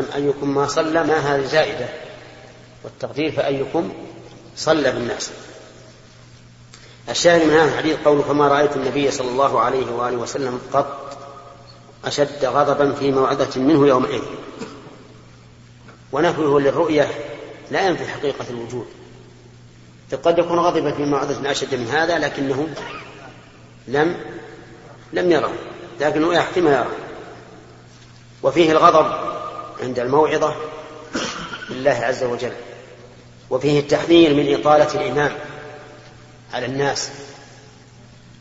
أيكم ما صلى ما هذه زائدة؟ والتقدير فأيكم صلى بالناس. الشاهد من هذا الحديث قوله فما رأيت النبي صلى الله عليه وآله وسلم قط أشد غضبا في موعظة منه يومئذ. ونفيه للرؤية لا ينفي حقيقة الوجود. قد يكون غضبا في موعظة أشد من هذا لكنه لم لم يره. لكنه يحتمل يرى. وفيه الغضب عند الموعظة لله عز وجل وفيه التحذير من إطالة الإمام على الناس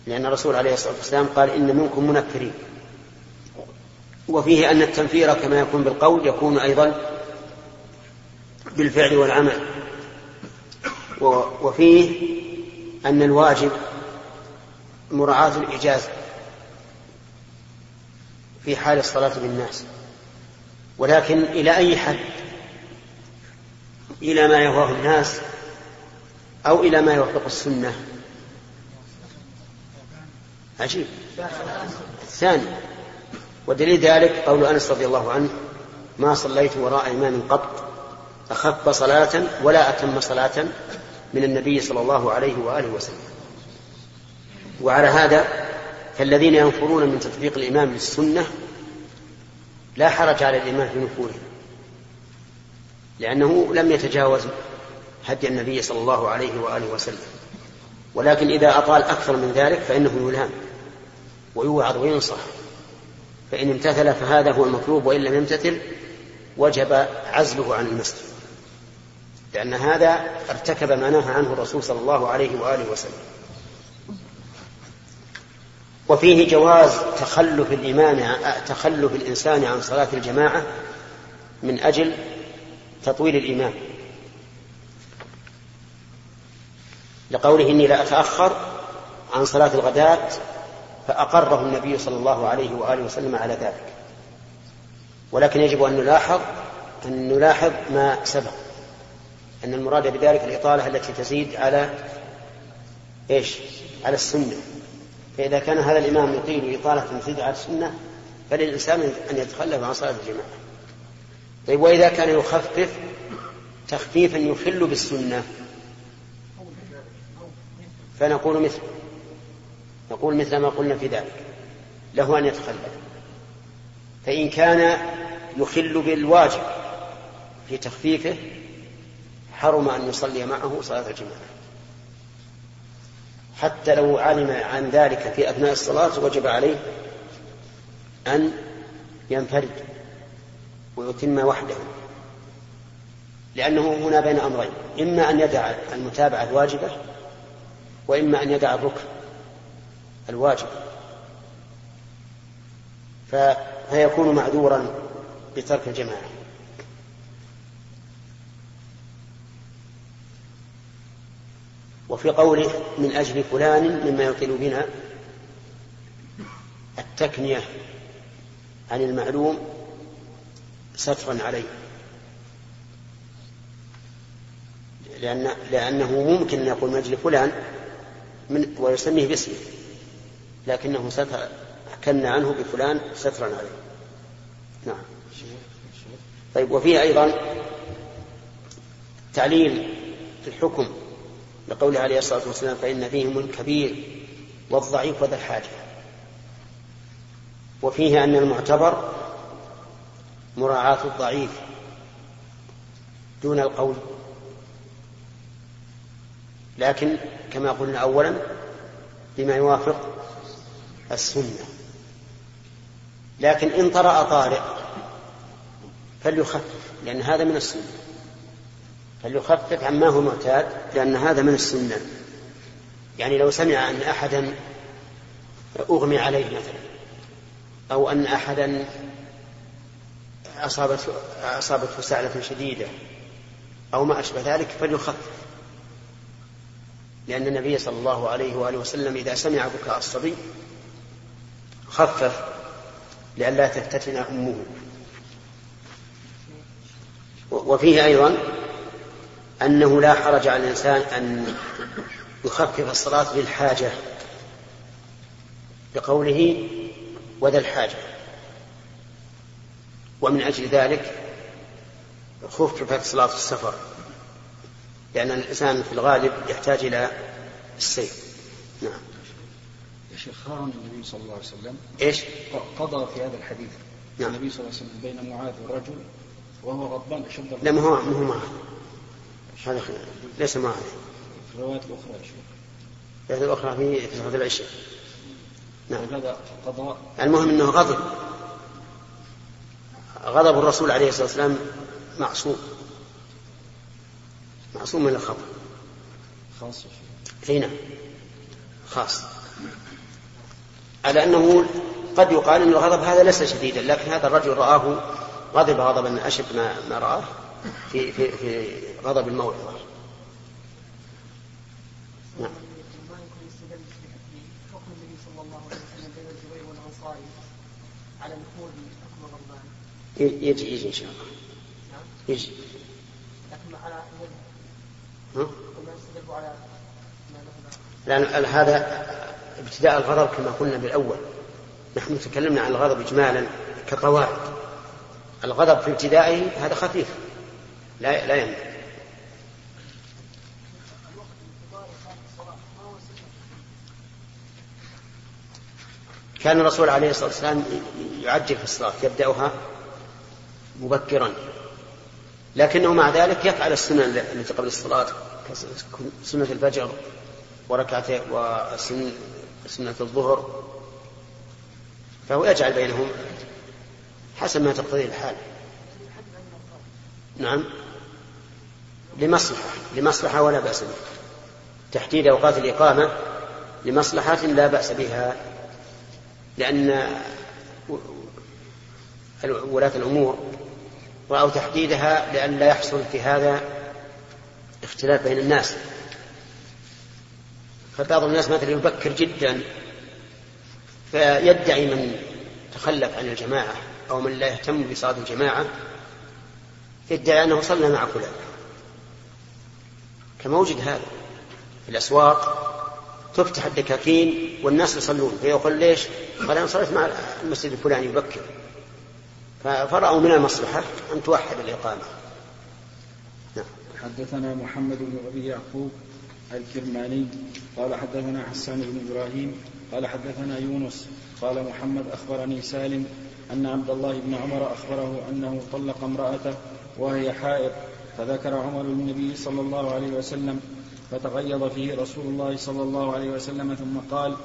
لأن الرسول عليه الصلاة والسلام قال إن منكم منفرين وفيه أن التنفير كما يكون بالقول يكون أيضا بالفعل والعمل وفيه أن الواجب مراعاة الإجازة في حال الصلاة بالناس. ولكن إلى أي حد؟ إلى ما يهواه الناس أو إلى ما يوافق السنة؟ عجيب. الثاني ودليل ذلك قول أنس رضي الله عنه ما صليت وراء إمام قط أخف صلاة ولا أتم صلاة من النبي صلى الله عليه وآله وسلم. وعلى هذا فالذين ينفرون من تطبيق الإمام للسنة لا حرج على الإمام في نفوره لأنه لم يتجاوز هدي النبي صلى الله عليه وآله وسلم. ولكن إذا أطال أكثر من ذلك فإنه يلام ويوعظ وينصح. فإن امتثل فهذا هو المطلوب وإن لم يمتثل وجب عزله عن المسجد. لأن هذا ارتكب ما نهى عنه الرسول صلى الله عليه وآله وسلم. وفيه جواز تخلف الإمام تخلف الإنسان عن صلاة الجماعة من أجل تطويل الإمام لقوله إني لا أتأخر عن صلاة الغداة فأقره النبي صلى الله عليه وآله وسلم على ذلك. ولكن يجب أن نلاحظ أن نلاحظ ما سبق أن المراد بذلك الإطالة التي تزيد على إيش؟ على السنة. فإذا كان هذا الإمام يطيل إطالة تزيد على السنة فللإنسان أن يتخلف عن صلاة الجماعة. طيب وإذا كان يخفف تخفيفا يخل بالسنة فنقول مثل نقول مثل ما قلنا في ذلك له أن يتخلف. فإن كان يخل بالواجب في تخفيفه حرم أن يصلي معه صلاة الجماعة. حتى لو علم عن ذلك في أثناء الصلاة وجب عليه أن ينفرد ويتم وحده. لأنه هنا بين أمرين إما أن يدع المتابعة الواجبة وإما أن يدع الركن الواجب. فيكون معذورا بترك الجماعة. وفي قوله من أجل فلان مما يطيل بنا التكنية عن المعلوم سترا عليه. لأن لأنه ممكن أن يقول من أجل فلان من ويسميه باسمه لكنه ستر كن عنه بفلان سترا عليه. نعم. طيب وفيه أيضا تعليل الحكم لقوله عليه الصلاة والسلام فإن فيهم الكبير والضعيف وذا الحاجة. وفيه أن المعتبر مراعاة الضعيف دون القول. لكن كما قلنا أولا بما يوافق السنة. لكن إن طرأ طارئ فليخفف لأن هذا من السنة. فليخفف عما هو معتاد لأن هذا من السنة. يعني لو سمع أن أحدا أغمي عليه مثلا أو أن أحدا أصابته أصابته سعلة شديدة أو ما أشبه ذلك فليخفف. لأن النبي صلى الله عليه وآله وسلم إذا سمع بكاء الصبي خفف لئلا تفتتن أمه. وفيه أيضا أنه لا حرج على الإنسان أن يخفف الصلاة للحاجة بقوله وذا الحاجة. ومن أجل ذلك خوف كفاية صلاة في السفر لأن الإنسان في الغالب يحتاج إلى السيف. نعم. يا شيخ هارون النبي صلى الله عليه وسلم إيش؟ قضى في هذا الحديث. نعم. النبي صلى الله عليه وسلم بين معاذ والرجل وهو غضبان أشد لا ما هو ما هو معاذ. هذا ليس معاذ في الروايات الاخرى يا شيخ. الأخرى في صلاه العشاء. نعم. هذا قضاء. المهم إنه غضب. غضب الرسول عليه الصلاة والسلام معصوم. معصوم من الخطأ. خاص أي نعم. خاص. على أنه قد يقال إن الغضب هذا ليس شديدا لكن هذا الرجل رآه غضب غضبا أشد ما ما رآه في في في غضب الموعظة نعم. يجي يجي إن شاء الله. يجي. لكن على ها؟ لأن هذا ابتداء الغضب كما قلنا بالأول. نحن تكلمنا عن الغضب إجمالا كقواعد. الغضب في ابتدائه هذا خفيف. لا لا ينبغي كان الرسول عليه الصلاة والسلام يعجل في الصلاة يبدأها مبكرا. لكنه مع ذلك يفعل السنن التي قبل الصلاة سنة الفجر وركعتين وسنة الظهر فهو يجعل بينهم حسب ما تقتضيه الحال. نعم. لمصلحة لمصلحة ولا بأس بها تحديد أوقات الإقامة لمصلحة لا بأس بها. لأن ولاة الأمور رأوا تحديدها لأن لا يحصل في هذا اختلاف بين الناس. فبعض الناس مثلا يبكر جدا فيدعي من تخلف عن الجماعة أو من لا يهتم بصلاة الجماعة يدعي أنه صلى مع فلان. كموجد هذا في الأسواق تفتح الدكاكين والناس يصلون فيقول ليش؟ قال أنا صليت مع المسجد الفلاني يبكر فرأوا من المصلحة أن توحد الإقامة نعم. حدثنا محمد بن أبي يعقوب الكرماني قال حدثنا حسان بن إبراهيم قال حدثنا يونس قال محمد أخبرني سالم أن عبد الله بن عمر أخبره أنه طلق امرأته وهي حائض فذكر عمر للنبي صلى الله عليه وسلم فتغيظ فيه رسول الله صلى الله عليه وسلم ثم قال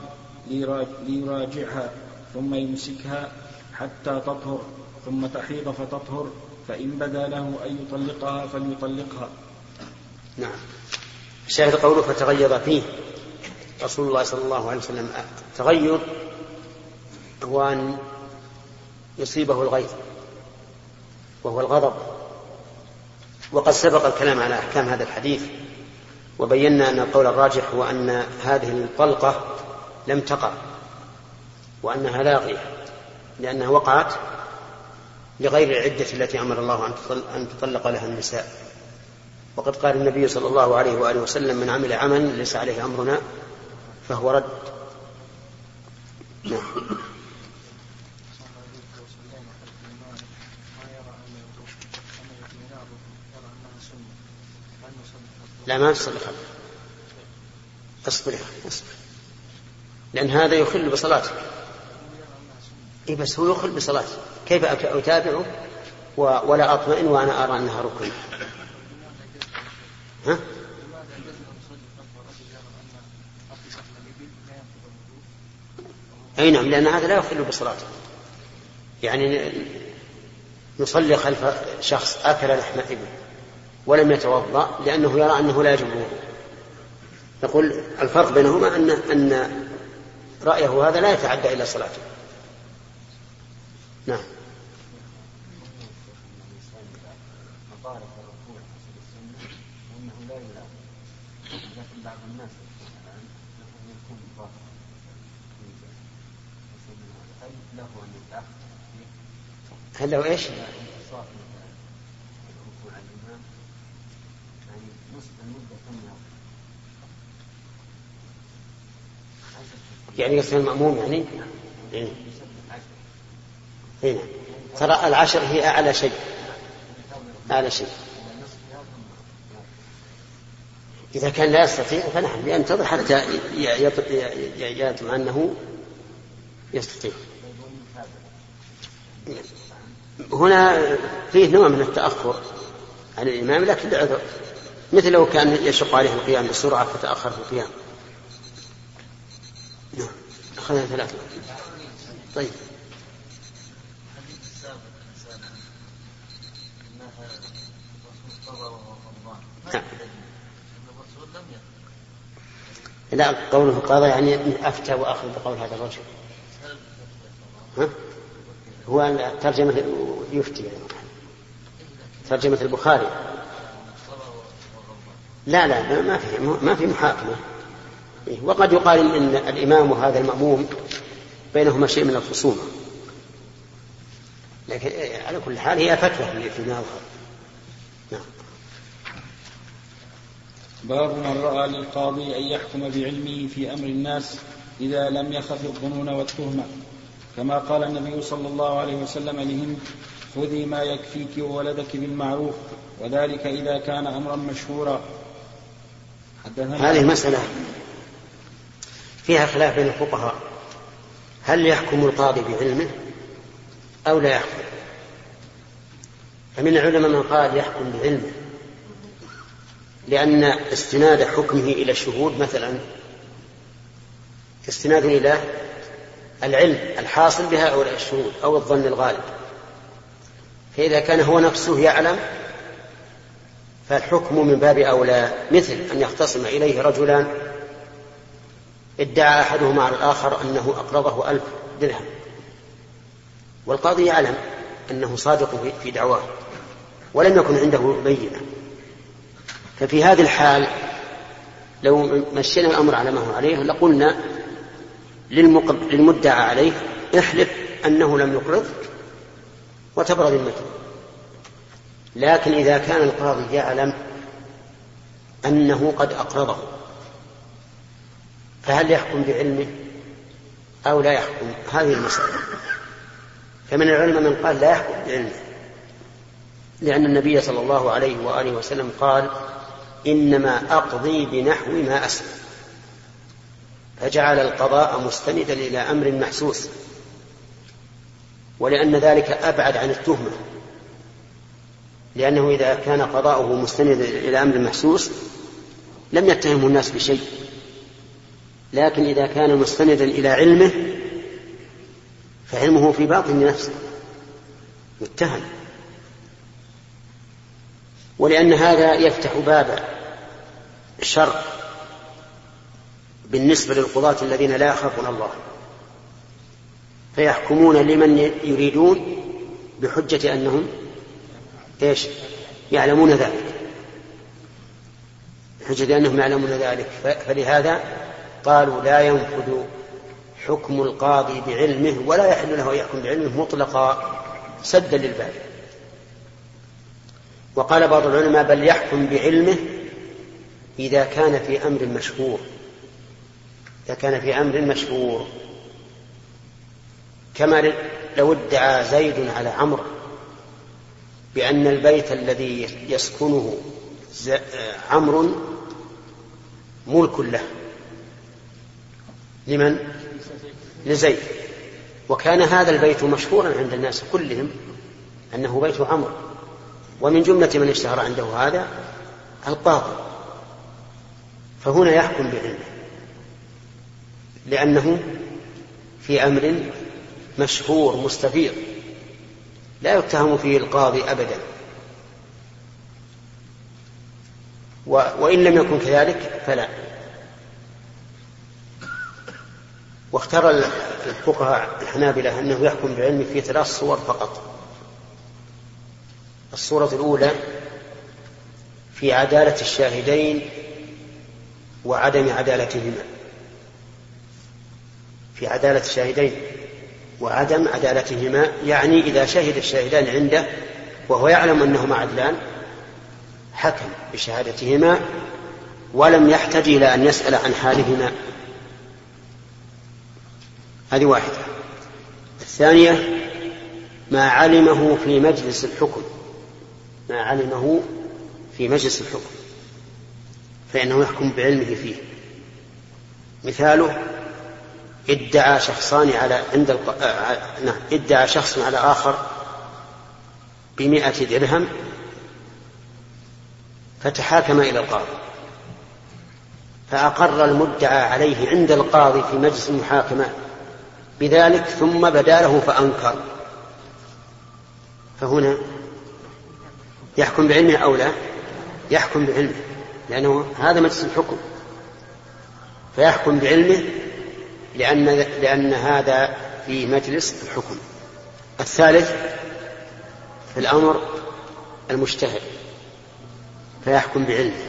ليراجعها ثم يمسكها حتى تطهر ثم تحيض فتطهر فإن بدا له أن يطلقها فليطلقها. نعم. الشاهد قوله فتغيظ فيه رسول الله صلى الله عليه وسلم. تغير هو أن يصيبه الغيظ وهو الغضب. وقد سبق الكلام على أحكام هذا الحديث وبينا أن القول الراجح هو أن هذه الطلقة لم تقع وأنها لاغية لأنها وقعت لغير العدة التي أمر الله أن تطلق لها النساء. وقد قال النبي صلى الله عليه وآله وسلم من عمل عملا ليس عليه أمرنا فهو رد. نعم. لا ما تصلي خلفه اصبر أصبر. لأن هذا يخل بصلاتك. إيه بس هو يخل بصلاتي كيف أتابعه؟ ولا أطمئن وأنا أرى أنها ركن. ها؟ أي نعم لأن هذا لا يخل بصلاته يعني نصلي خلف شخص أكل لحم إبل. ولم يتوضأ لأنه يرى أنه لا يجب الوضوء نقول الفرق بينهما أن أن رأيه هذا لا يتعدى إلى صلاته. نعم. هل له إيش؟ يعني يصل المأموم يعني؟ إيه. إيه. ترى العشر هي أعلى شيء أعلى شيء إذا كان لا يستطيع فنعم ينتظر حتى يطمئنه يستطيع هنا فيه نوع من التأخر عن الإمام لكن لعذر مثل لو كان يشق عليه القيام بسرعة فتأخر في القيام أخذنا ثلاثة طيب. نعم. لا قوله قضى يعني أفتى وأخذ بقول هذا الرجل. ها؟ هو ترجمة يفتي. يعني. ترجمة البخاري. لا لا ما في ما في محاكمة. وقد يقال إن الإمام وهذا المأموم بينهما شيء من الخصومة. لكن على كل حال هي فتوى في نظر نعم. باب من رأى للقاضي أن يحكم بعلمه في أمر الناس إذا لم يخف الظنون والتهمة. كما قال النبي صلى الله عليه وسلم لهند خذي ما يكفيك وولدك بالمعروف وذلك إذا كان أمرا مشهورا. هذه مسألة فيها خلاف بين الفقهاء. هل يحكم القاضي بعلمه أو لا يحكم؟ فمن العلماء من قال يحكم بعلمه. لأن استناد حكمه إلى الشهود مثلا استناد إلى العلم الحاصل بهؤلاء الشهود أو الظن الغالب. فإذا كان هو نفسه يعلم فالحكم من باب أولى مثل أن يختصم إليه رجلان ادعى أحدهما على الآخر أنه أقرضه ألف درهم. والقاضي يعلم أنه صادق في دعواه ولم يكن عنده بينة. ففي هذه الحال لو مشينا الأمر على ما هو عليه لقلنا للمدعى عليه احلف أنه لم يقرضك وتبرد ذمته. لكن إذا كان القاضي يعلم أنه قد أقرضه فهل يحكم بعلمه أو لا يحكم؟ هذه المسألة. فمن العلماء من قال لا يحكم بعلمه. لأن النبي صلى الله عليه وآله وسلم قال إنما أقضي بنحو ما أسلم. فجعل القضاء مستندا إلى أمر محسوس. ولأن ذلك أبعد عن التهمة. لأنه إذا كان قضاؤه مستندا إلى أمر محسوس لم يتهمه الناس بشيء. لكن إذا كان مستندا إلى علمه فعلمه في باطن نفسه. متهم. ولأن هذا يفتح باب الشر بالنسبة للقضاة الذين لا يخافون الله. فيحكمون لمن يريدون بحجة أنهم إيش؟ يعلمون ذلك. حجة أنهم يعلمون ذلك. فلهذا قالوا لا ينفذ حكم القاضي بعلمه ولا يحل له يحكم بعلمه مطلقا سدا للباب. وقال بعض العلماء بل يحكم بعلمه إذا كان في أمر مشهور. إذا كان في أمر مشهور. كما لو ادعى زيد على عمرو بأن البيت الذي يسكنه عمرو ملك له. لمن؟ لزيد. وكان هذا البيت مشهورا عند الناس كلهم أنه بيت عمرو. ومن جملة من اشتهر عنده هذا القاضي. فهنا يحكم بعلمه. لأنه في أمر مشهور مستفيض. لا يتهم فيه القاضي أبدا. وإن لم يكن كذلك فلا. واختار الفقهاء الحنابلة أنه يحكم بعلمه في ثلاث صور فقط. الصورة الأولى في عدالة الشاهدين وعدم عدالتهما. في عدالة الشاهدين وعدم عدالتهما يعني إذا شهد الشاهدان عنده وهو يعلم أنهما عدلان حكم بشهادتهما ولم يحتج إلى أن يسأل عن حالهما. هذه واحدة. الثانية ما علمه في مجلس الحكم. ما علمه في مجلس الحكم. فإنه يحكم بعلمه فيه. مثاله ادعى شخصان على عند الق... آه... نعم ادعى شخص على آخر بمئة درهم فتحاكم إلى القاضي. فأقر المدعى عليه عند القاضي في مجلس المحاكمة بذلك ثم بدا له فأنكر. فهنا يحكم بعلمه أو لا؟ يحكم بعلمه لأنه هذا مجلس الحكم. فيحكم بعلمه لأن لأن هذا في مجلس الحكم. الثالث في الأمر المجتهد فيحكم بعلمه.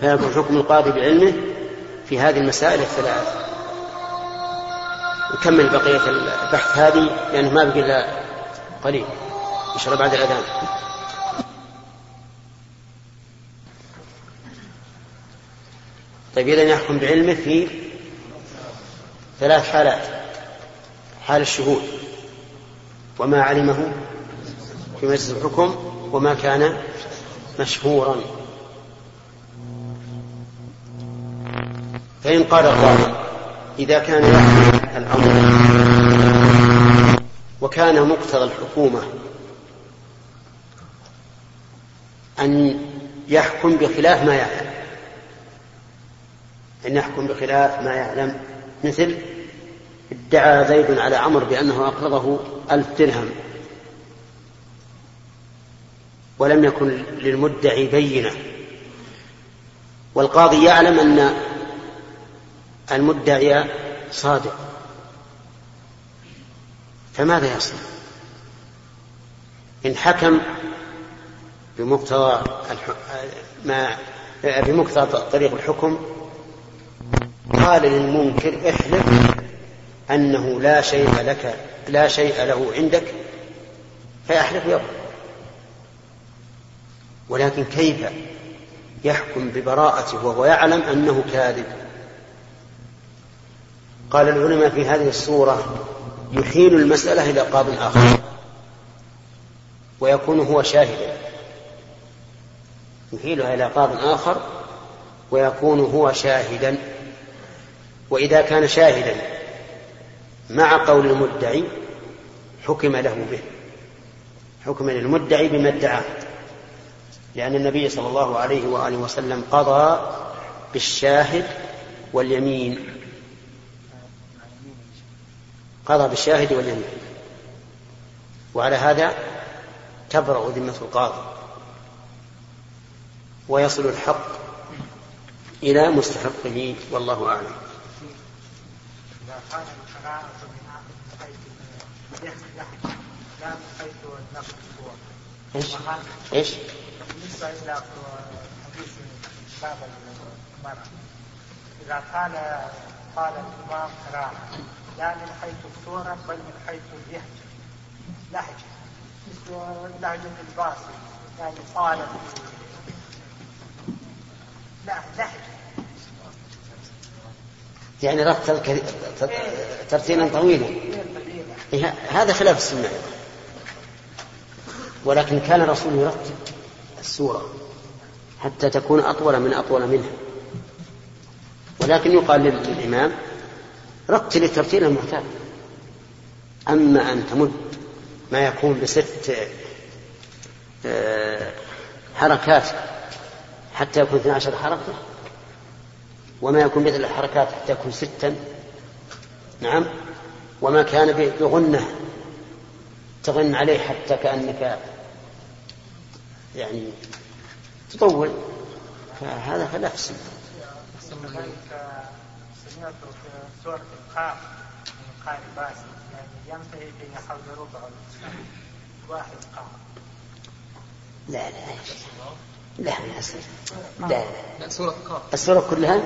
فيكون حكم القاضي بعلمه في هذه المسائل الثلاث. نكمل بقية البحث هذه؟ لأنه ما بقي إلا قليل. إن شاء الله بعد الأذان. طيب إذا يحكم بعلمه في ثلاث حالات. حال الشهود. وما علمه في مجلس الحكم وما كان مشهورا. فإن قال قائل إذا كان يحكم الأمر. وكان مقتضى الحكومة أن يحكم بخلاف ما يعلم. أن يحكم بخلاف ما يعلم. مثل ادعى زيد على عمر بأنه أقرضه ألف درهم. ولم يكن للمدعي بينة. والقاضي يعلم أن المدعي صادق. فماذا يصنع؟ إن حكم بمقتضى ما بمقتضى طريق الحكم قال للمنكر احلف أنه لا شيء لك لا شيء له عندك فيحلف يضرب ولكن كيف يحكم ببراءته وهو يعلم أنه كاذب؟ قال العلماء في هذه الصورة يحيل المسألة إلى قاض آخر. ويكون هو شاهدا يحيلها إلى قاض آخر ويكون هو شاهدا. وإذا كان شاهدا مع قول المدعي حكم له به. حكم للمدعي بما ادعاه. لأن النبي صلى الله عليه وآله وسلم قضى بالشاهد واليمين. قضى بالشاهد واليمين وعلى هذا تبرأ ذمة القاضي ويصل الحق إلى مستحقه والله أعلم إيش؟ إيش؟ بالنسبة إلى حديث باب المرأة إذا قال قال الإمام كراهة لا من حيث الصورة بل من حيث اللهجة. لهجة. مثل لهجة الباصي. يعني قال لا لهجة. يعني رتل ترتيلا طويلا. إيه هذا خلاف السنة. ولكن كان الرسول يرتب السورة حتى تكون أطول من أطول منها. ولكن يقال للإمام رتل الترتيل المعتاد. أما أن تمد ما يكون بست آه، حركات حتى يكون 12 حركة وما يكون مثل الحركات حتى يكون ستا. نعم. وما كان بغنة تغن عليه حتى كأنك يعني تطول. فهذا خلاف السنة. سمعت في سورة القاف من قال باسل يعني ينتهي بين حول ربع واحد قاف. لا لا لا. لا لا لا. لا سورة قاف. السورة كلها؟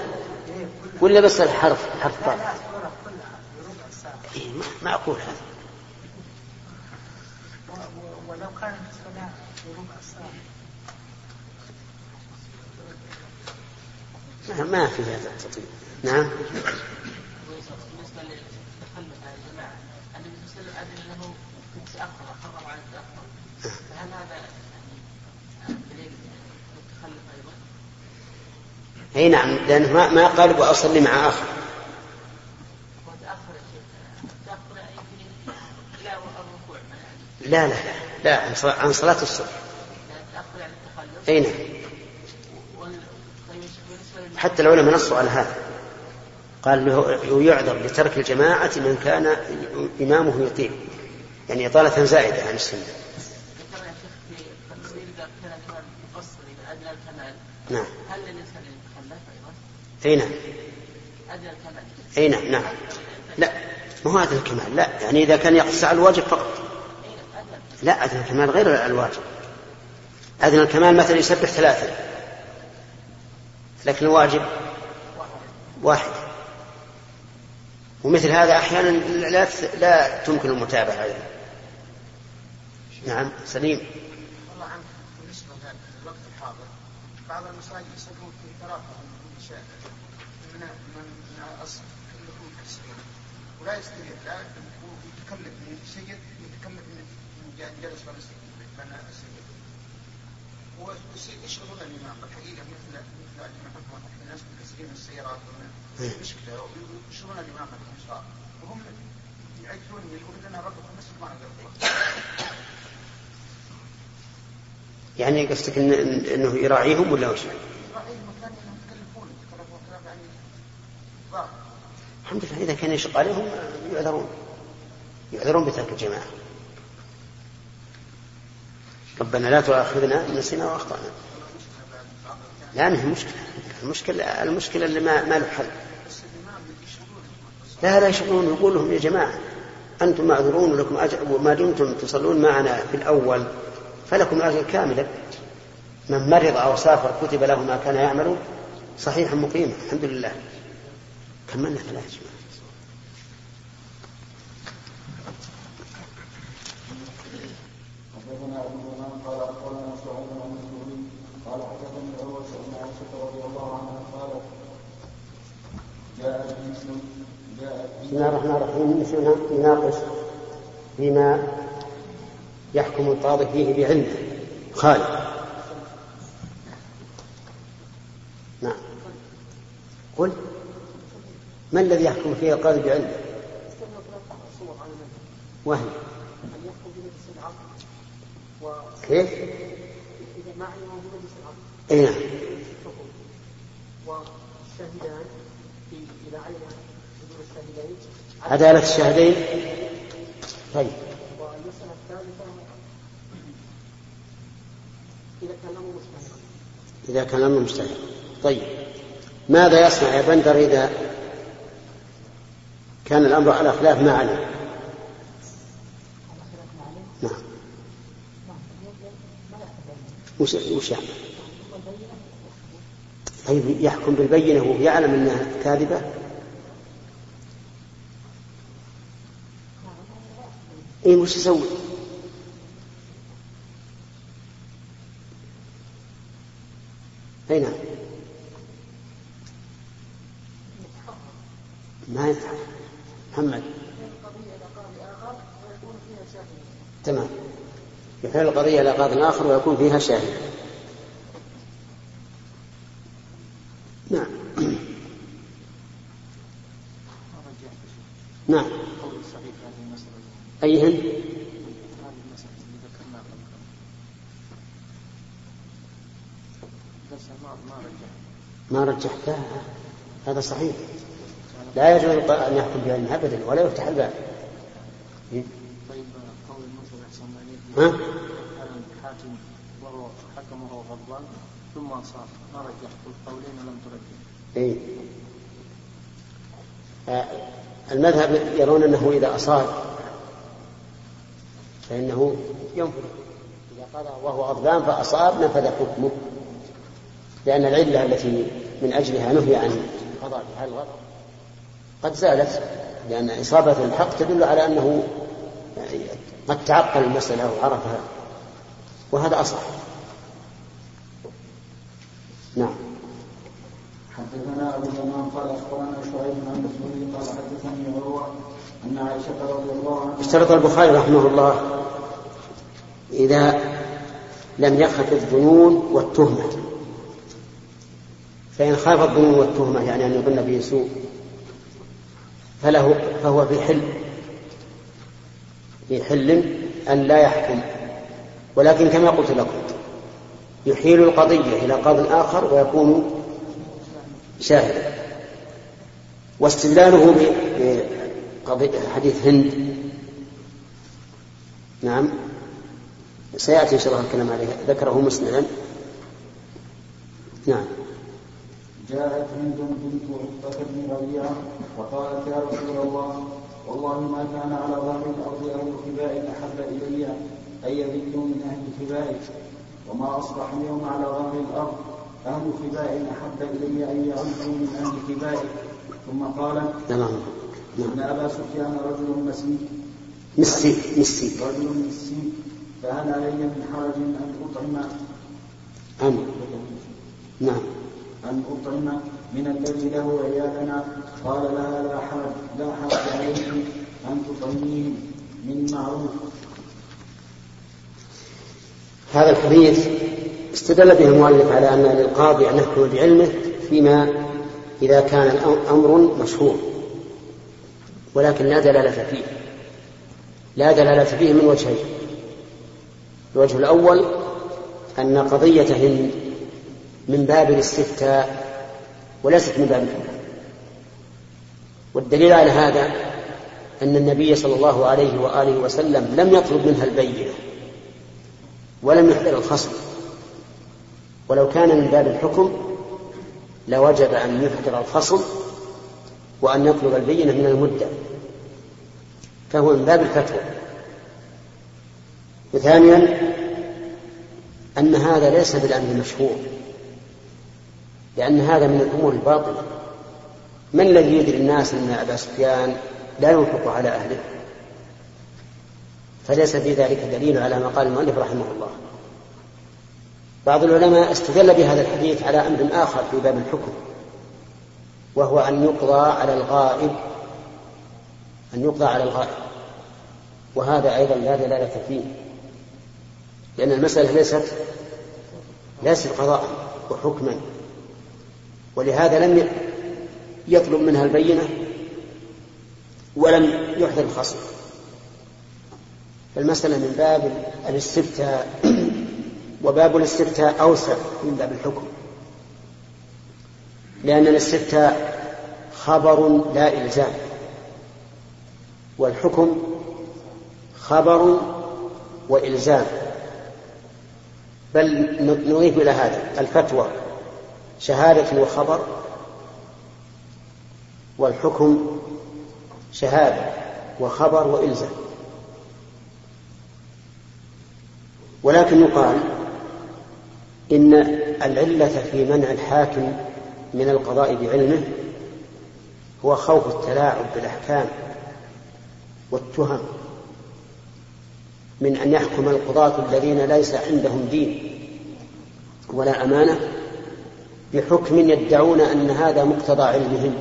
ولا بس الحرف حرف قاف لا لا السورة كلها بربع ساعة إيه معقول هذا. ولو كانت الصلاة بربع ساعة ما في هذا التطبيق. نعم. إي نعم لأنه ما قال واصلي مع آخر. لا لا لا عن صلاة الصبح. أين نعم. حتى العلماء نصوا على هذا. قال له يعذر لترك الجماعة من كان إمامه يطيل. يعني إطالة زائدة عن السنة. نعم. هل أيضا؟ أي نعم. أدنى الكمال أي نعم نعم. لا ما هو أدنى الكمال لا. يعني إذا كان يقص على الواجب فقط. لا أدنى الكمال غير الواجب. أدنى الكمال مثلا يسبح ثلاثة لكن الواجب واحد. ومثل هذا أحيانا لا لا تمكن المتابعة نعم سليم. الله عنك بالنسبة للوقت الحاضر بعض المساجد يصلون في ثلاثة من من من الأصل كلهم ولا يستطيع لا يتكلف من سيد يتكلف من جلس بين السيد ويشغلون الإمام الحقيقة مثل مثل الناس مكسرين السيارات مشكلة ويشغلون الإمام لنا ربكم يعني قصدك إن إنه يراعيهم ولا وش؟ يعني الحمد لله إذا كان يشق عليهم يعذرون. يعذرون بترك الجماعة. ربنا لا تؤاخذنا إن نسينا واخطانا لا ما هي مشكلة. المشكلة المشكلة اللي ما, ما له حل. لا لا يشغلون يقول لهم يا جماعة أنتم معذورون ولكم أجر وما دمتم تصلون معنا في الأول فلكم اجر كاملا. من مرض أو سافر كتب له ما كان يعمل صحيحا مقيما الحمد لله. كملنا ثلاث جماعة بسم الله الرحمن الرحيم يناقش فيما يحكم القاضي فيه بعلمه. خالد. نعم. قل. ما الذي يحكم فيه القاضي بعلمه؟ وهي كيف؟ إذا ما علم بمجلس العقد أي نعم. والشاهدان إذا علم الشاهدين عدالة الشاهدين طيب. الثالثة إذا كان الأمر إذا طيب. ماذا يصنع يا بندر إذا كان الأمر على خلاف ما علم نعم. وش وش يعمل؟ طيب يحكم بالبينة وهو يعلم أنها كاذبة؟ اي وش يسوي؟ أي نعم. ما ينفع. محمد. تمام. يحيل القضية إلى قاض آخر ويكون فيها شاهد نعم نعم أيهن؟ ما رجحتها هذا صحيح. لا يجوز أن يحكم بعلمها أبدا ولا يفتح الباب. طيب قول؟ حاكم وهو حكم وهو غضبان ثم أصاب ما رجحت القولين ولم ترجح. إيه. آه، المذهب يرون أنه إذا أصاب فإنه ينفذ. إذا قضى وهو غضبان فأصاب نفذ حكمه. لأن العلة التي من أجلها نهي عن قضاء في حال الغضب. قد زالت لأن إصابة الحق تدل على أنه قد تعقل المسألة وعرفها. وهذا أصح. نعم. حدثنا أبو اليمان قال أخبرنا شعيب عن مسعود قال حدثني عروه أن عائشة رضي الله عنها اشترط البخاري رحمه الله إذا لم يخف الظنون والتهمة. فإن خاف الظنون والتهمة يعني أن يظن به سوء فله فهو في حل في حل أن لا يحكم. ولكن كما قلت لكم يحيل القضية إلى قاض آخر ويكون شاهدا واستدلاله بحديث هند. نعم. سيأتي إن شاء الله الكلام عليه. ذكره مسندا نعم. جاءت هند بنت عقبة بن ربيعة وقالت يا رسول الله والله ما كان على ظهر الأرض أهل خباء أحب إلي أن يذلوا من أهل خبائك وما أصبح اليوم على ظهر الأرض أهل خباء أحب إلي أن يعزوا من أهل خبائك ثم قال نعم إن أبا سفيان رجل مسيك مسيك مسيك رجل مسيك فهل علي من حرج أن أطعم؟ أم. نعم. أن أطعم من الذي له عيالنا. قال لها لا حرج لا حرج عليك أن تطعميه من معروف. هذا الحديث استدل به المؤلف على أن للقاضي أن يحكم بعلمه فيما إذا كان الأمر مشهور ولكن لا دلالة فيه. لا دلالة فيه من وجهين. الوجه الأول أن قضية هند من باب الاستفتاء وليست من باب الحكم. والدليل على هذا أن النبي صلى الله عليه وآله وسلم لم يطلب منها البينة ولم يحضر الخصم. ولو كان من باب الحكم لوجب أن يحضر الخصم وأن يطلب البينة من المدة فهو من باب الفتوى. وثانيا أن هذا ليس بالأمر المشهور لأن هذا من الأمور الباطلة. من الذي يدري الناس أن أبا سفيان لا ينفق على أهله؟ فليس في ذلك دليل على ما قال المؤلف رحمه الله. بعض العلماء استدل بهذا الحديث على أمر آخر في باب الحكم وهو أن يقضى على الغائب أن يقضى على الغائب. وهذا أيضا لا دلالة فيه لأن المسألة ليست ليست قضاء وحكما. ولهذا لم يطلب منها البينة ولم يحضر الخصم. فالمسألة من باب الاستفتاء وباب الاستفتاء أوسع من باب الحكم. لأن الاستفتاء خبر لا إلزام والحكم خبر وإلزام. بل نضيف إلى هذا الفتوى شهادة وخبر والحكم شهادة وخبر وإلزام. ولكن يقال إن العلة في منع الحاكم من القضاء بعلمه هو خوف التلاعب بالأحكام والتهم من أن يحكم القضاة الذين ليس عندهم دين ولا أمانة بحكم يدعون أن هذا مقتضى علمهم.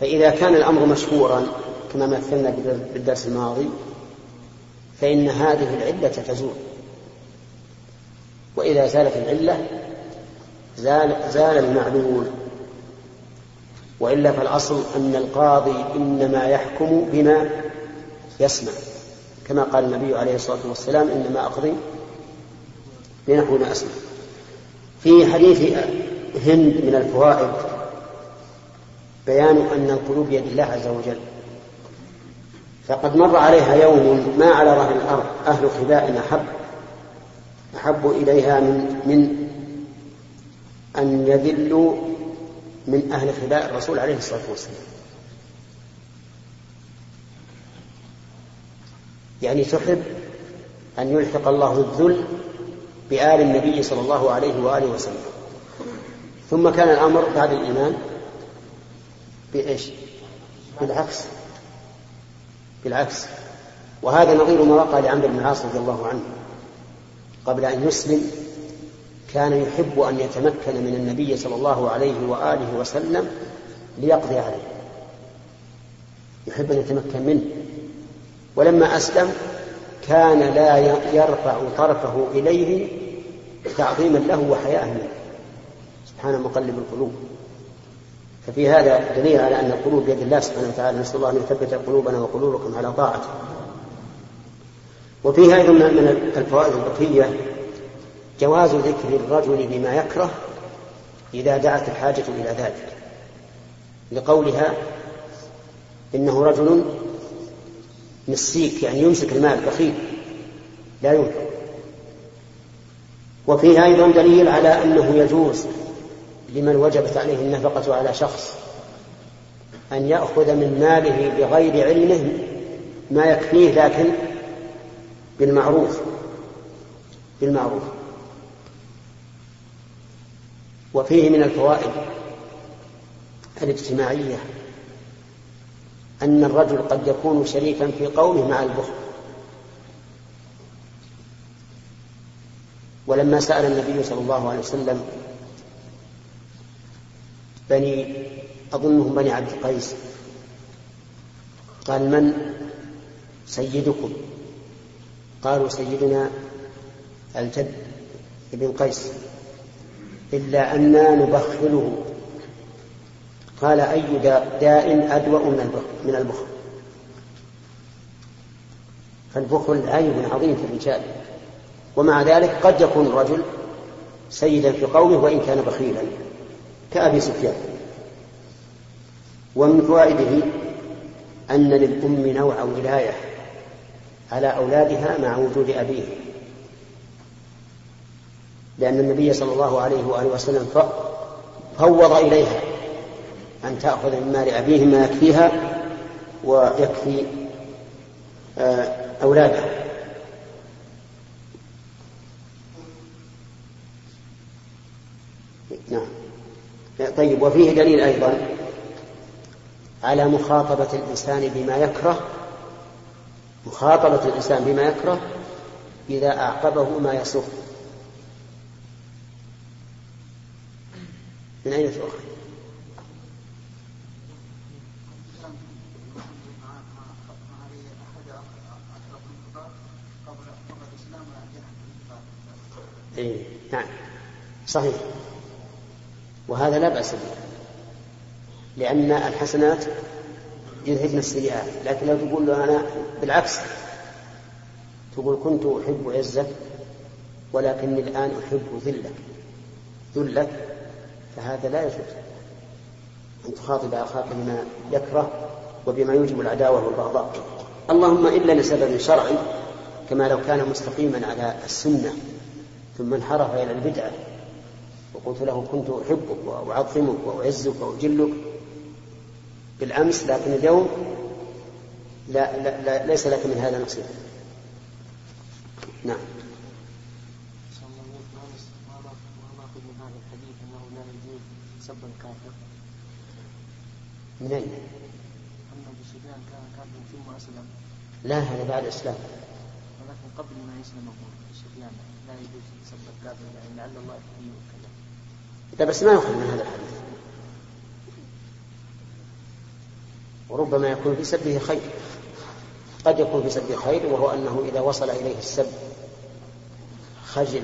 فإذا كان الأمر مشهورا كما مثلنا بالدرس الماضي فإن هذه العلة تزول. وإذا زالت العلة زال, زال المعلول وإلا فالأصل أن القاضي إنما يحكم بما يسمع. كما قال النبي عليه الصلاة والسلام إنما أقضي بنحو ما أسمع. في حديث هند من الفوائد بيان أن القلوب بيد الله عز وجل. فقد مر عليها يوم ما على ظهر الأرض أهل خباء أحب أحب إليها من من أن يذلوا من أهل خباء الرسول عليه الصلاة والسلام. يعني تحب أن يلحق الله الذل بآل النبي صلى الله عليه وآله وسلم. ثم كان الأمر بعد الإيمان بإيش؟ بالعكس. بالعكس. وهذا نظير ما وقع لعمرو بن العاص رضي الله عنه. قبل أن يسلم كان يحب أن يتمكن من النبي صلى الله عليه وآله وسلم ليقضي عليه. يحب أن يتمكن منه. ولما أسلم كان لا يرفع طرفه إليه تعظيما له وحياء منه. سبحانه مقلب القلوب. ففي هذا دليل على أن القلوب بيد الله سبحانه وتعالى. نسأل الله أن يثبت قلوبنا وقلوبكم على طاعته. وفيها أيضا من الفوائد البقية جواز ذكر الرجل بما يكره إذا دعت الحاجة إلى ذلك. لقولها إنه رجل مسيك يعني يمسك المال بخيل. لا ينفق وفيها أيضا دليل على أنه يجوز لمن وجبت عليه النفقة على شخص أن يأخذ من ماله بغير علمه ما يكفيه لكن بالمعروف. بالمعروف. وفيه من الفوائد الاجتماعية. أن الرجل قد يكون شريكا في قومه مع البخل. ولما سأل النبي صلى الله عليه وسلم بني أظنهم بني عبد القيس قال من؟ سيدكم. قالوا سيدنا الجد ابن قيس إلا أنا نبخله. قال أي داء أدوأ من البخل فالبخل عيب عظيم في الرجال. ومع ذلك قد يكون الرجل سيدا في قومه وإن كان بخيلا كأبي سفيان. ومن فوائده أن للأم نوع ولاية على أولادها مع وجود أبيه. لأن النبي صلى الله عليه وآله وسلم فوض إليها. أن تأخذ من مال أبيه ما يكفيها ويكفي آه، أولادها نعم. طيب وفيه دليل أيضا على مخاطبة الإنسان بما يكره مخاطبة الإنسان بما يكره إذا أعقبه ما يسر من أين تؤخذ؟ إيه نعم. صحيح. وهذا لا بأس به. لأن الحسنات يذهبن السيئات. لكن لو تقول له أنا بالعكس تقول كنت أحب عزك ولكني الآن أحب ذلك. ذلك فهذا لا يجوز. أن تخاطب أخاك بما يكره وبما يوجب العداوة والبغضاء. اللهم إلا لسبب شرعي كما لو كان مستقيما على السنة. ثم انحرف إلى البدعة. وقلت له كنت أحبك وأعظمك وأعزك وأجلك بالأمس لكن اليوم لا, لا, لا ليس لك من هذا نصيب. نعم. سب الكافر من أين؟ سفيان كان كافرا ثم أسلم لا هذا بعد الإسلام. ولكن قبل ما يسلم أبو سفيان. لا يجوز سب الكافر يعني لعل الله يهديه وكذا لا بس ما يؤخذ من هذا الحديث. وربما يكون في سبه خير. قد يكون في سبه خير وهو أنه إذا وصل إليه السب خجل.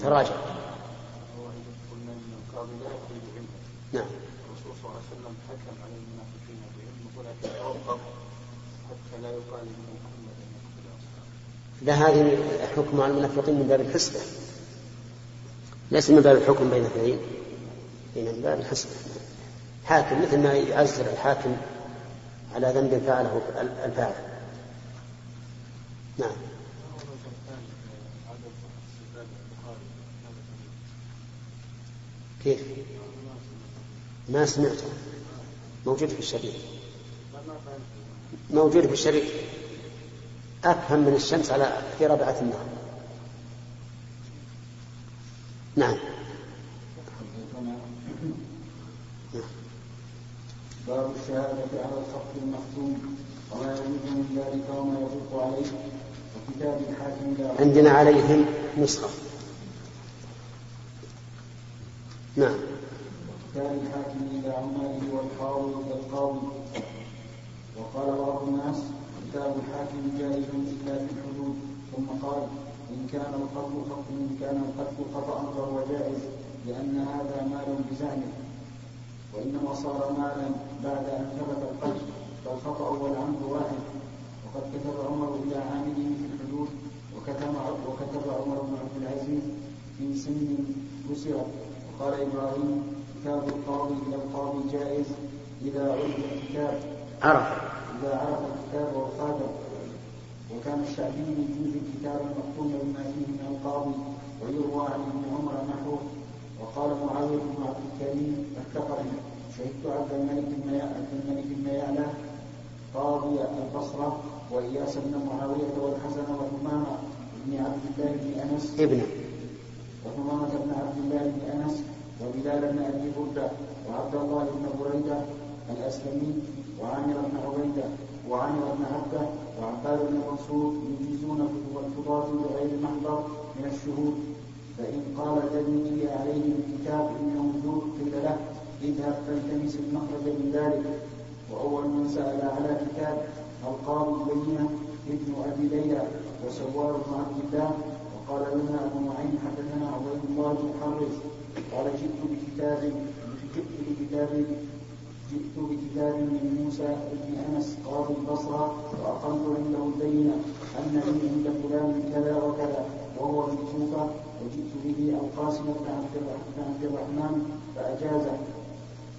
تراجع. نعم. الرسول صلى الله عليه وسلم حكم على المنافقين بعلم ولكن توقف حتى لا يقال ان لا هذه الحكم على المنافقين من باب الحسبة. ليس من باب الحكم بين اثنين من باب الحسبة. حاكم مثل ما يعزر الحاكم على ذنب فعله الفاعل. نعم. كيف؟ ما سمعته. موجود في الشريط موجود في الشريط أفهم من الشمس على في ربعة النهار. نعم. باب الشهادة على الخط المختوم وما يجوز من ذلك وما يفوق عليه وكتاب الحاكم عندنا عليهم نسخة. نعم. كان الحاكم إلى عماله والقاضي إلى القاضي وقال بعض الناس كتاب الحاكم جائز إلا في الحدود ثم قال إن كان القتل خطأ إن كان القتل خطأ فهو جائز لأن هذا مال بزعمه. وإنما صار مالا بعد أن ثبت القتل فالخطأ والعمد واحد. وقد كتب عمر إلى عامله في الحدود وكتب وكتب عمر بن عبد العزيز في سن كسرت وقال إبراهيم كتاب القاضي إلى القاضي جائز إذا عرف الكتاب. عرف. إذا عرف الكتاب والخاتم وكان الشعبي يجوز الكتاب المختوم بما فيه من القاضي ويروى عن ابن عمر نحوه. وقال معاوية بن عبد الكريم الثقفي شهدت عبد الملك بن عبد الملك بن يعلى قاضي البصرة وإياس بن معاوية والحسن وثمامة بن عبد الله بن أنس. ابن وثمامة بن عبد الله بن أنس وبلال بن أبي بردة وعبد الله بن بريدة الأسلمي وعامر بن عبيدة وعامر بن عبدة وعباد بن منصور يجيزون القضاة بغير محضر من الشهود. فإن قال الذي جري عليه بالكتاب إنه ذو قيل له اذهب فالتمس المخرج من ذلك وأول من سأل على كتاب القاضي بينة ابن أبي ليلى وسوار بن عبد الله وقال لنا أبو نعيم حدثنا عبيد الله بن حرز قال جئت بكتاب جئت بكتاب جئت بكتاب من موسى بن أنس قاضي البصرة واقمت عنده البينة أن لي عند فلان كذا وكذا وهو في الكوفه وجئت به القاسم بن عبد الرحمن فاجازه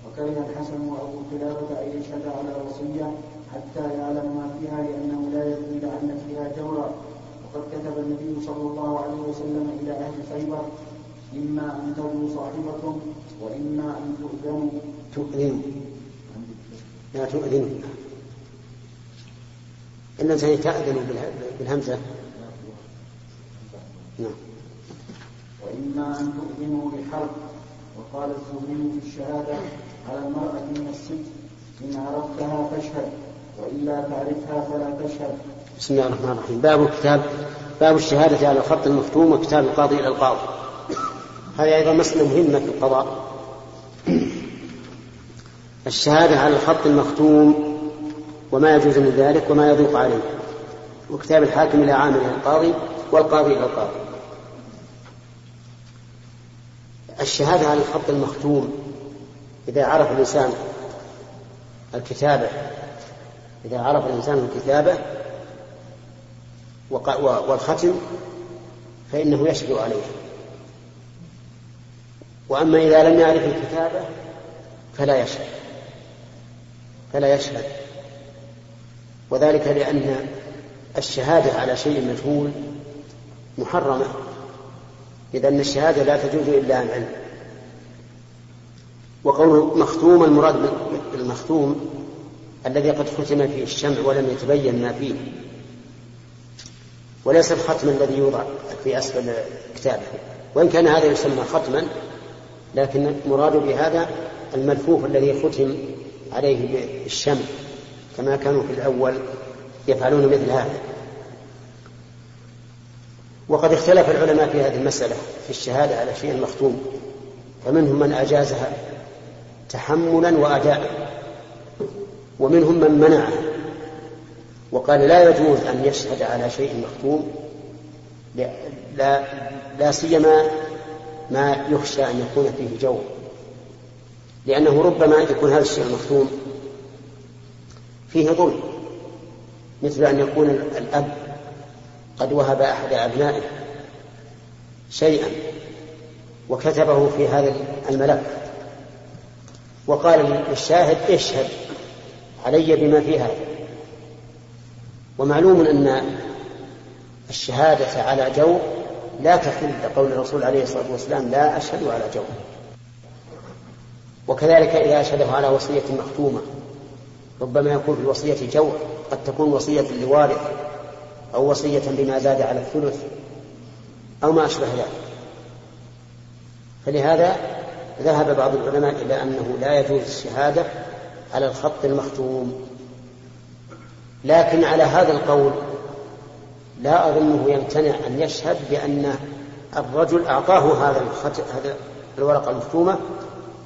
وكره الحسن وأبو قلابه أن يشهد على وصية حتى يعلم ما فيها لأنه لا يدري لعل فيها جورا. وقد كتب النبي صلى الله عليه وسلم إلى أهل خيبر إما أن تروا صاحبكم وإما أن تؤذنوا. تؤذن. لا تؤذن إن الإنسان تأذن بالهمزة. نعم. وإما أن تؤذنوا بحرب وقال الزهري في الشهادة على المرأة من الست إن عرفتها فاشهد وإلا تعرفها فلا تشهد. بسم الله الرحمن الرحيم. باب الكتاب باب الشهادة على الخط المختوم وكتاب القاضي إلى القاضي. هذه أيضا مسألة مهمة في القضاء. الشهادة على الخط المختوم وما يجوز من ذلك وما يضيق عليه. وكتاب الحاكم إلى عامل القاضي والقاضي إلى القاضي. الشهادة على الخط المختوم إذا عرف الإنسان الكتابة إذا عرف الإنسان الكتابة والختم فإنه يشهد عليه. وأما إذا لم يعرف الكتابة فلا يشهد. فلا يشهد. وذلك لأن الشهادة على شيء مجهول محرمة إذا الشهادة لا تجوز إلا عن علم. وقوله مختوم المراد بالمختوم الذي قد ختم فيه الشمع ولم يتبين ما فيه. وليس الختم الذي يوضع في أسفل كتابه وإن كان هذا يسمى ختما لكن المراد بهذا الملفوف الذي ختم عليه بالشمع كما كانوا في الأول يفعلون مثل هذا. وقد اختلف العلماء في هذه المسألة في الشهادة على شيء مختوم فمنهم من أجازها تحملا وأداء ومنهم من منعها. وقال لا يجوز أن يشهد على شيء مختوم لا, لا سيما ما يخشى أن يكون فيه جور لأنه ربما يكون هذا الشيء المختوم فيه ظلم مثل أن يكون الأب قد وهب أحد أبنائه شيئا وكتبه في هذا الملف وقال للشاهد اشهد علي بما في هذا. ومعلوم أن الشهادة على جو لا تحل لقول الرسول عليه الصلاة والسلام لا أشهد على جو وكذلك إذا أشهده على وصية مختومة ربما يكون في الوصية جور قد تكون وصية لوارث أو وصية بما زاد على الثلث أو ما أشبه ذلك. فلهذا ذهب بعض العلماء إلى أنه لا يجوز الشهادة على الخط المختوم. لكن على هذا القول لا أظنه يمتنع أن يشهد بأن الرجل أعطاه هذا هذا الورقة المختومة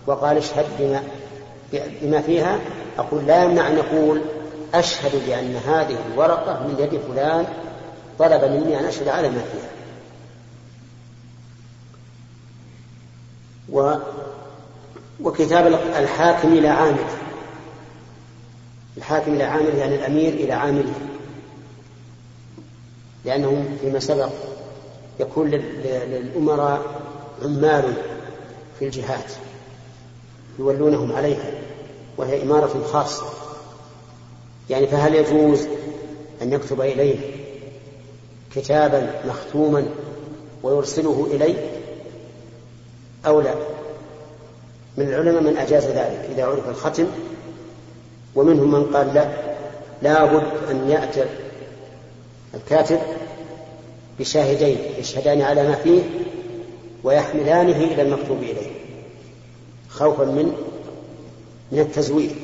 وقال اشهد بما, بما فيها أقول لا يمنع أن يقول أشهد بأن هذه الورقة من يد فلان طلب مني أن أشهد على ما فيها. و وكتاب الحاكم إلى عامله الحاكم إلى عامله يعني الأمير إلى عامله لأنه فيما سبق يكون للأمراء عمال في الجهات يولونهم عليها وهي إمارة خاصة. يعني فهل يجوز أن يكتب إليه كتابا مختوما ويرسله إليه؟ أو لا؟ من العلماء من أجاز ذلك إذا عرف الختم. ومنهم من قال لا لا بد أن يأتي الكاتب بشاهدين يشهدان على ما فيه ويحملانه إلى المكتوب إليه. خوفا من من التزوير.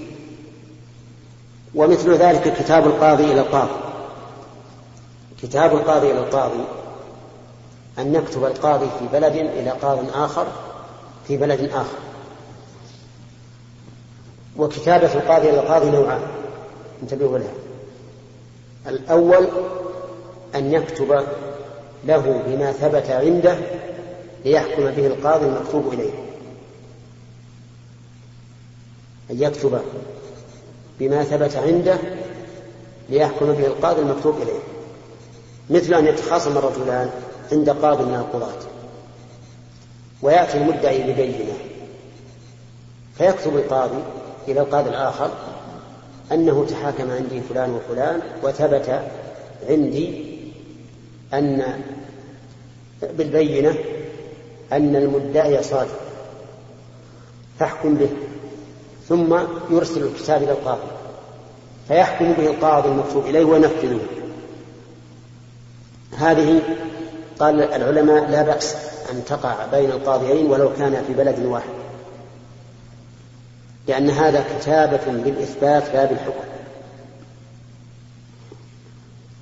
ومثل ذلك كتاب القاضي إلى القاضي. كتاب القاضي إلى القاضي أن يكتب القاضي في بلد إلى قاض آخر في بلد آخر. وكتابة القاضي إلى القاضي نوعان. انتبهوا لها. الأول أن يكتب له بما ثبت عنده ليحكم به القاضي المكتوب إليه. أن يكتب بما ثبت عنده ليحكم به القاضي المكتوب إليه. مثل أن يتخاصم الرجلان عند قاض من القضاة. ويأتي المدعي ببينة. فيكتب القاضي إلى القاضي الآخر أنه تحاكم عندي فلان وفلان وثبت عندي أن بالبينة أن المدعي صادق. فاحكم به. ثم يرسل الكتاب إلى القاضي فيحكم به القاضي المكتوب إليه وينفذه. هذه قال العلماء لا بأس أن تقع بين القاضيين ولو كان في بلد واحد لأن هذا كتابة بالإثبات لا بالحكم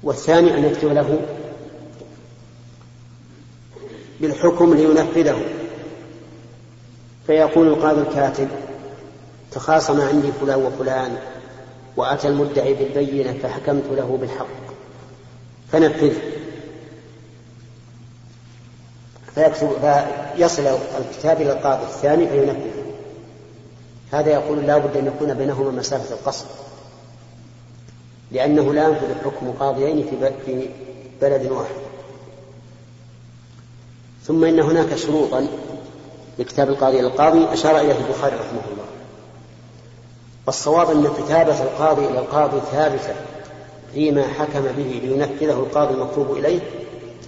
والثاني أن يكتب له بالحكم لينفذه. فيقول القاضي الكاتب تخاصم عندي فلان وفلان وأتى المدعي بالبينة فحكمت له بالحق. فنفذ. فيكتب فيصل الكتاب إلى القاضي الثاني فينفذ. هذا يقول لا بد أن يكون بينهما مسافة القصر. لأنه لا ينفذ حكم قاضيين في بلد واحد. ثم إن هناك شروطا لكتاب القاضي. القاضي أشار إليه البخاري رحمه الله. والصواب أن كتابة القاضي إلى القاضي ثابتة فيما حكم به لينفذه القاضي المطلوب إليه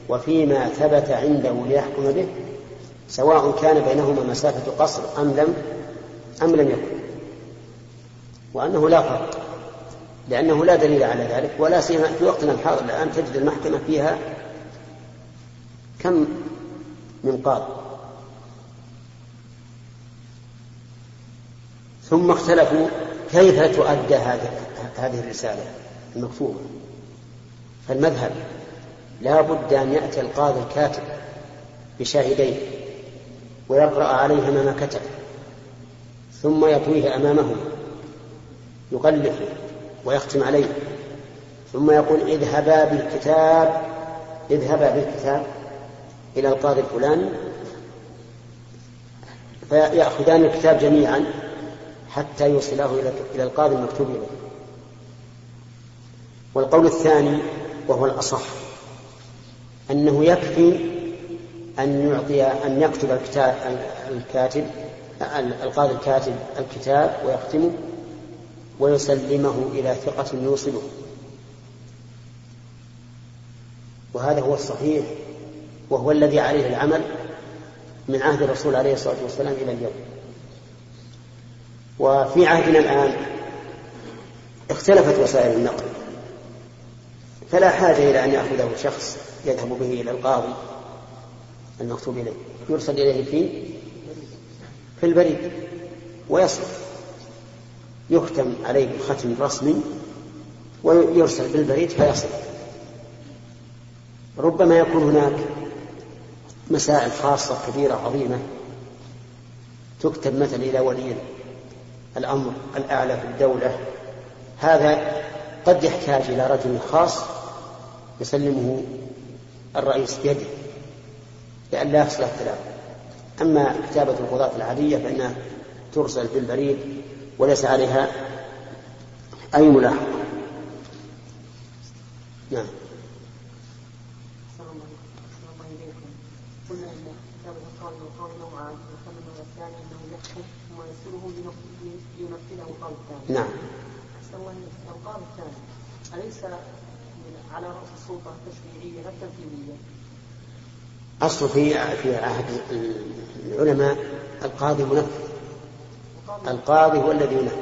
وفيما ثبت عنده ليحكم به سواء كان بينهما مسافة قصر أم لم أم لم يكن. وأنه لا فرق لأنه لا دليل على ذلك ولا سيما في وقتنا الحاضر الآن تجد المحكمة فيها كم من قاضي. ثم اختلفوا كيف تؤدى هذه الرسالة المكتوبة؟ فالمذهب لا بد أن يأتي القاضي الكاتب بشاهدين ويقرأ عليهما ما كتب ثم يطويه أمامهما يغلف ويختم عليه ثم يقول اذهبا بالكتاب اذهبا بالكتاب إلى القاضي الفلاني فيأخذان الكتاب جميعا حتى يوصلاه إلى القاضي المكتوب إليه. والقول الثاني وهو الأصح أنه يكفي أن يعطي أن يكتب الكتاب الكاتب القاضي الكاتب الكتاب ويختمه ويسلمه إلى ثقة يوصله. وهذا هو الصحيح وهو الذي عليه العمل من عهد الرسول عليه الصلاة والسلام إلى اليوم. وفي عهدنا الآن اختلفت وسائل النقل فلا حاجة إلى أن يأخذه شخص يذهب به إلى القاضي المكتوب إليه يرسل إليه في في البريد ويصل يختم عليه بختم رسمي ويرسل بالبريد فيصل ربما يكون هناك مسائل خاصة كبيرة عظيمة تكتب مثلا إلى ولي الأمر الأعلى في الدولة هذا قد يحتاج إلى رجل خاص يسلمه الرئيس بيده لئلا يحصل اختلاف أما كتابة القضاة العادية فإنها ترسل بالبريد وليس عليها أي ملاحظة. نعم قلنا ان كتاب القاضي والقاضي نوعان والثمن الثاني انه يحكم ثم يسره الثاني. نعم. القاضي الثاني أليس على رأس السلطة التشريعيه لا التنفيذيه؟ أصل في في عهد العلماء القاضي منفذ. القاضي هو الذي ينفذ.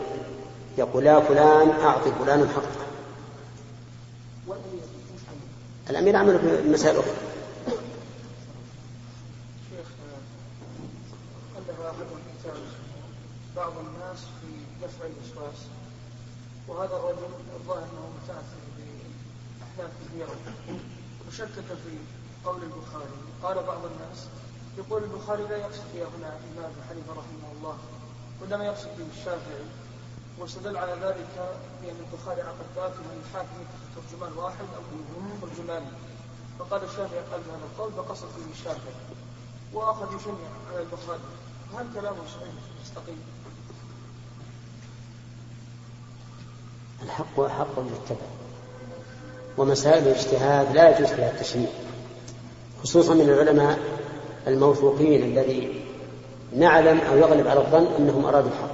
يقول يا فلان أعطي فلان حقه. الأمير عمل بمسائل أخرى. بعض الناس في دفع الوسواس وهذا الرجل الظاهر أنه متأثر بأحداث كثيرة وشكك في قول البخاري. قال بعض الناس يقول البخاري لا يقصد فيها هنا الامام حنيفة رحمه الله وإنما يقصد به الشافعي. واستدل على ذلك بأن البخاري عقد ذاك من الحاكم ترجمان واحد أو ترجمان. فقال الشافعي قال هذا القول فقصد به الشافعي. وأخذ يشنع على البخاري. هل كلامه صحيح مستقيم؟ الحق حق متبع ومسائل الاجتهاد لا يجوز فيها التشنيع خصوصا من العلماء الموثوقين الذي نعلم أو يغلب على الظن أنهم أرادوا الحق.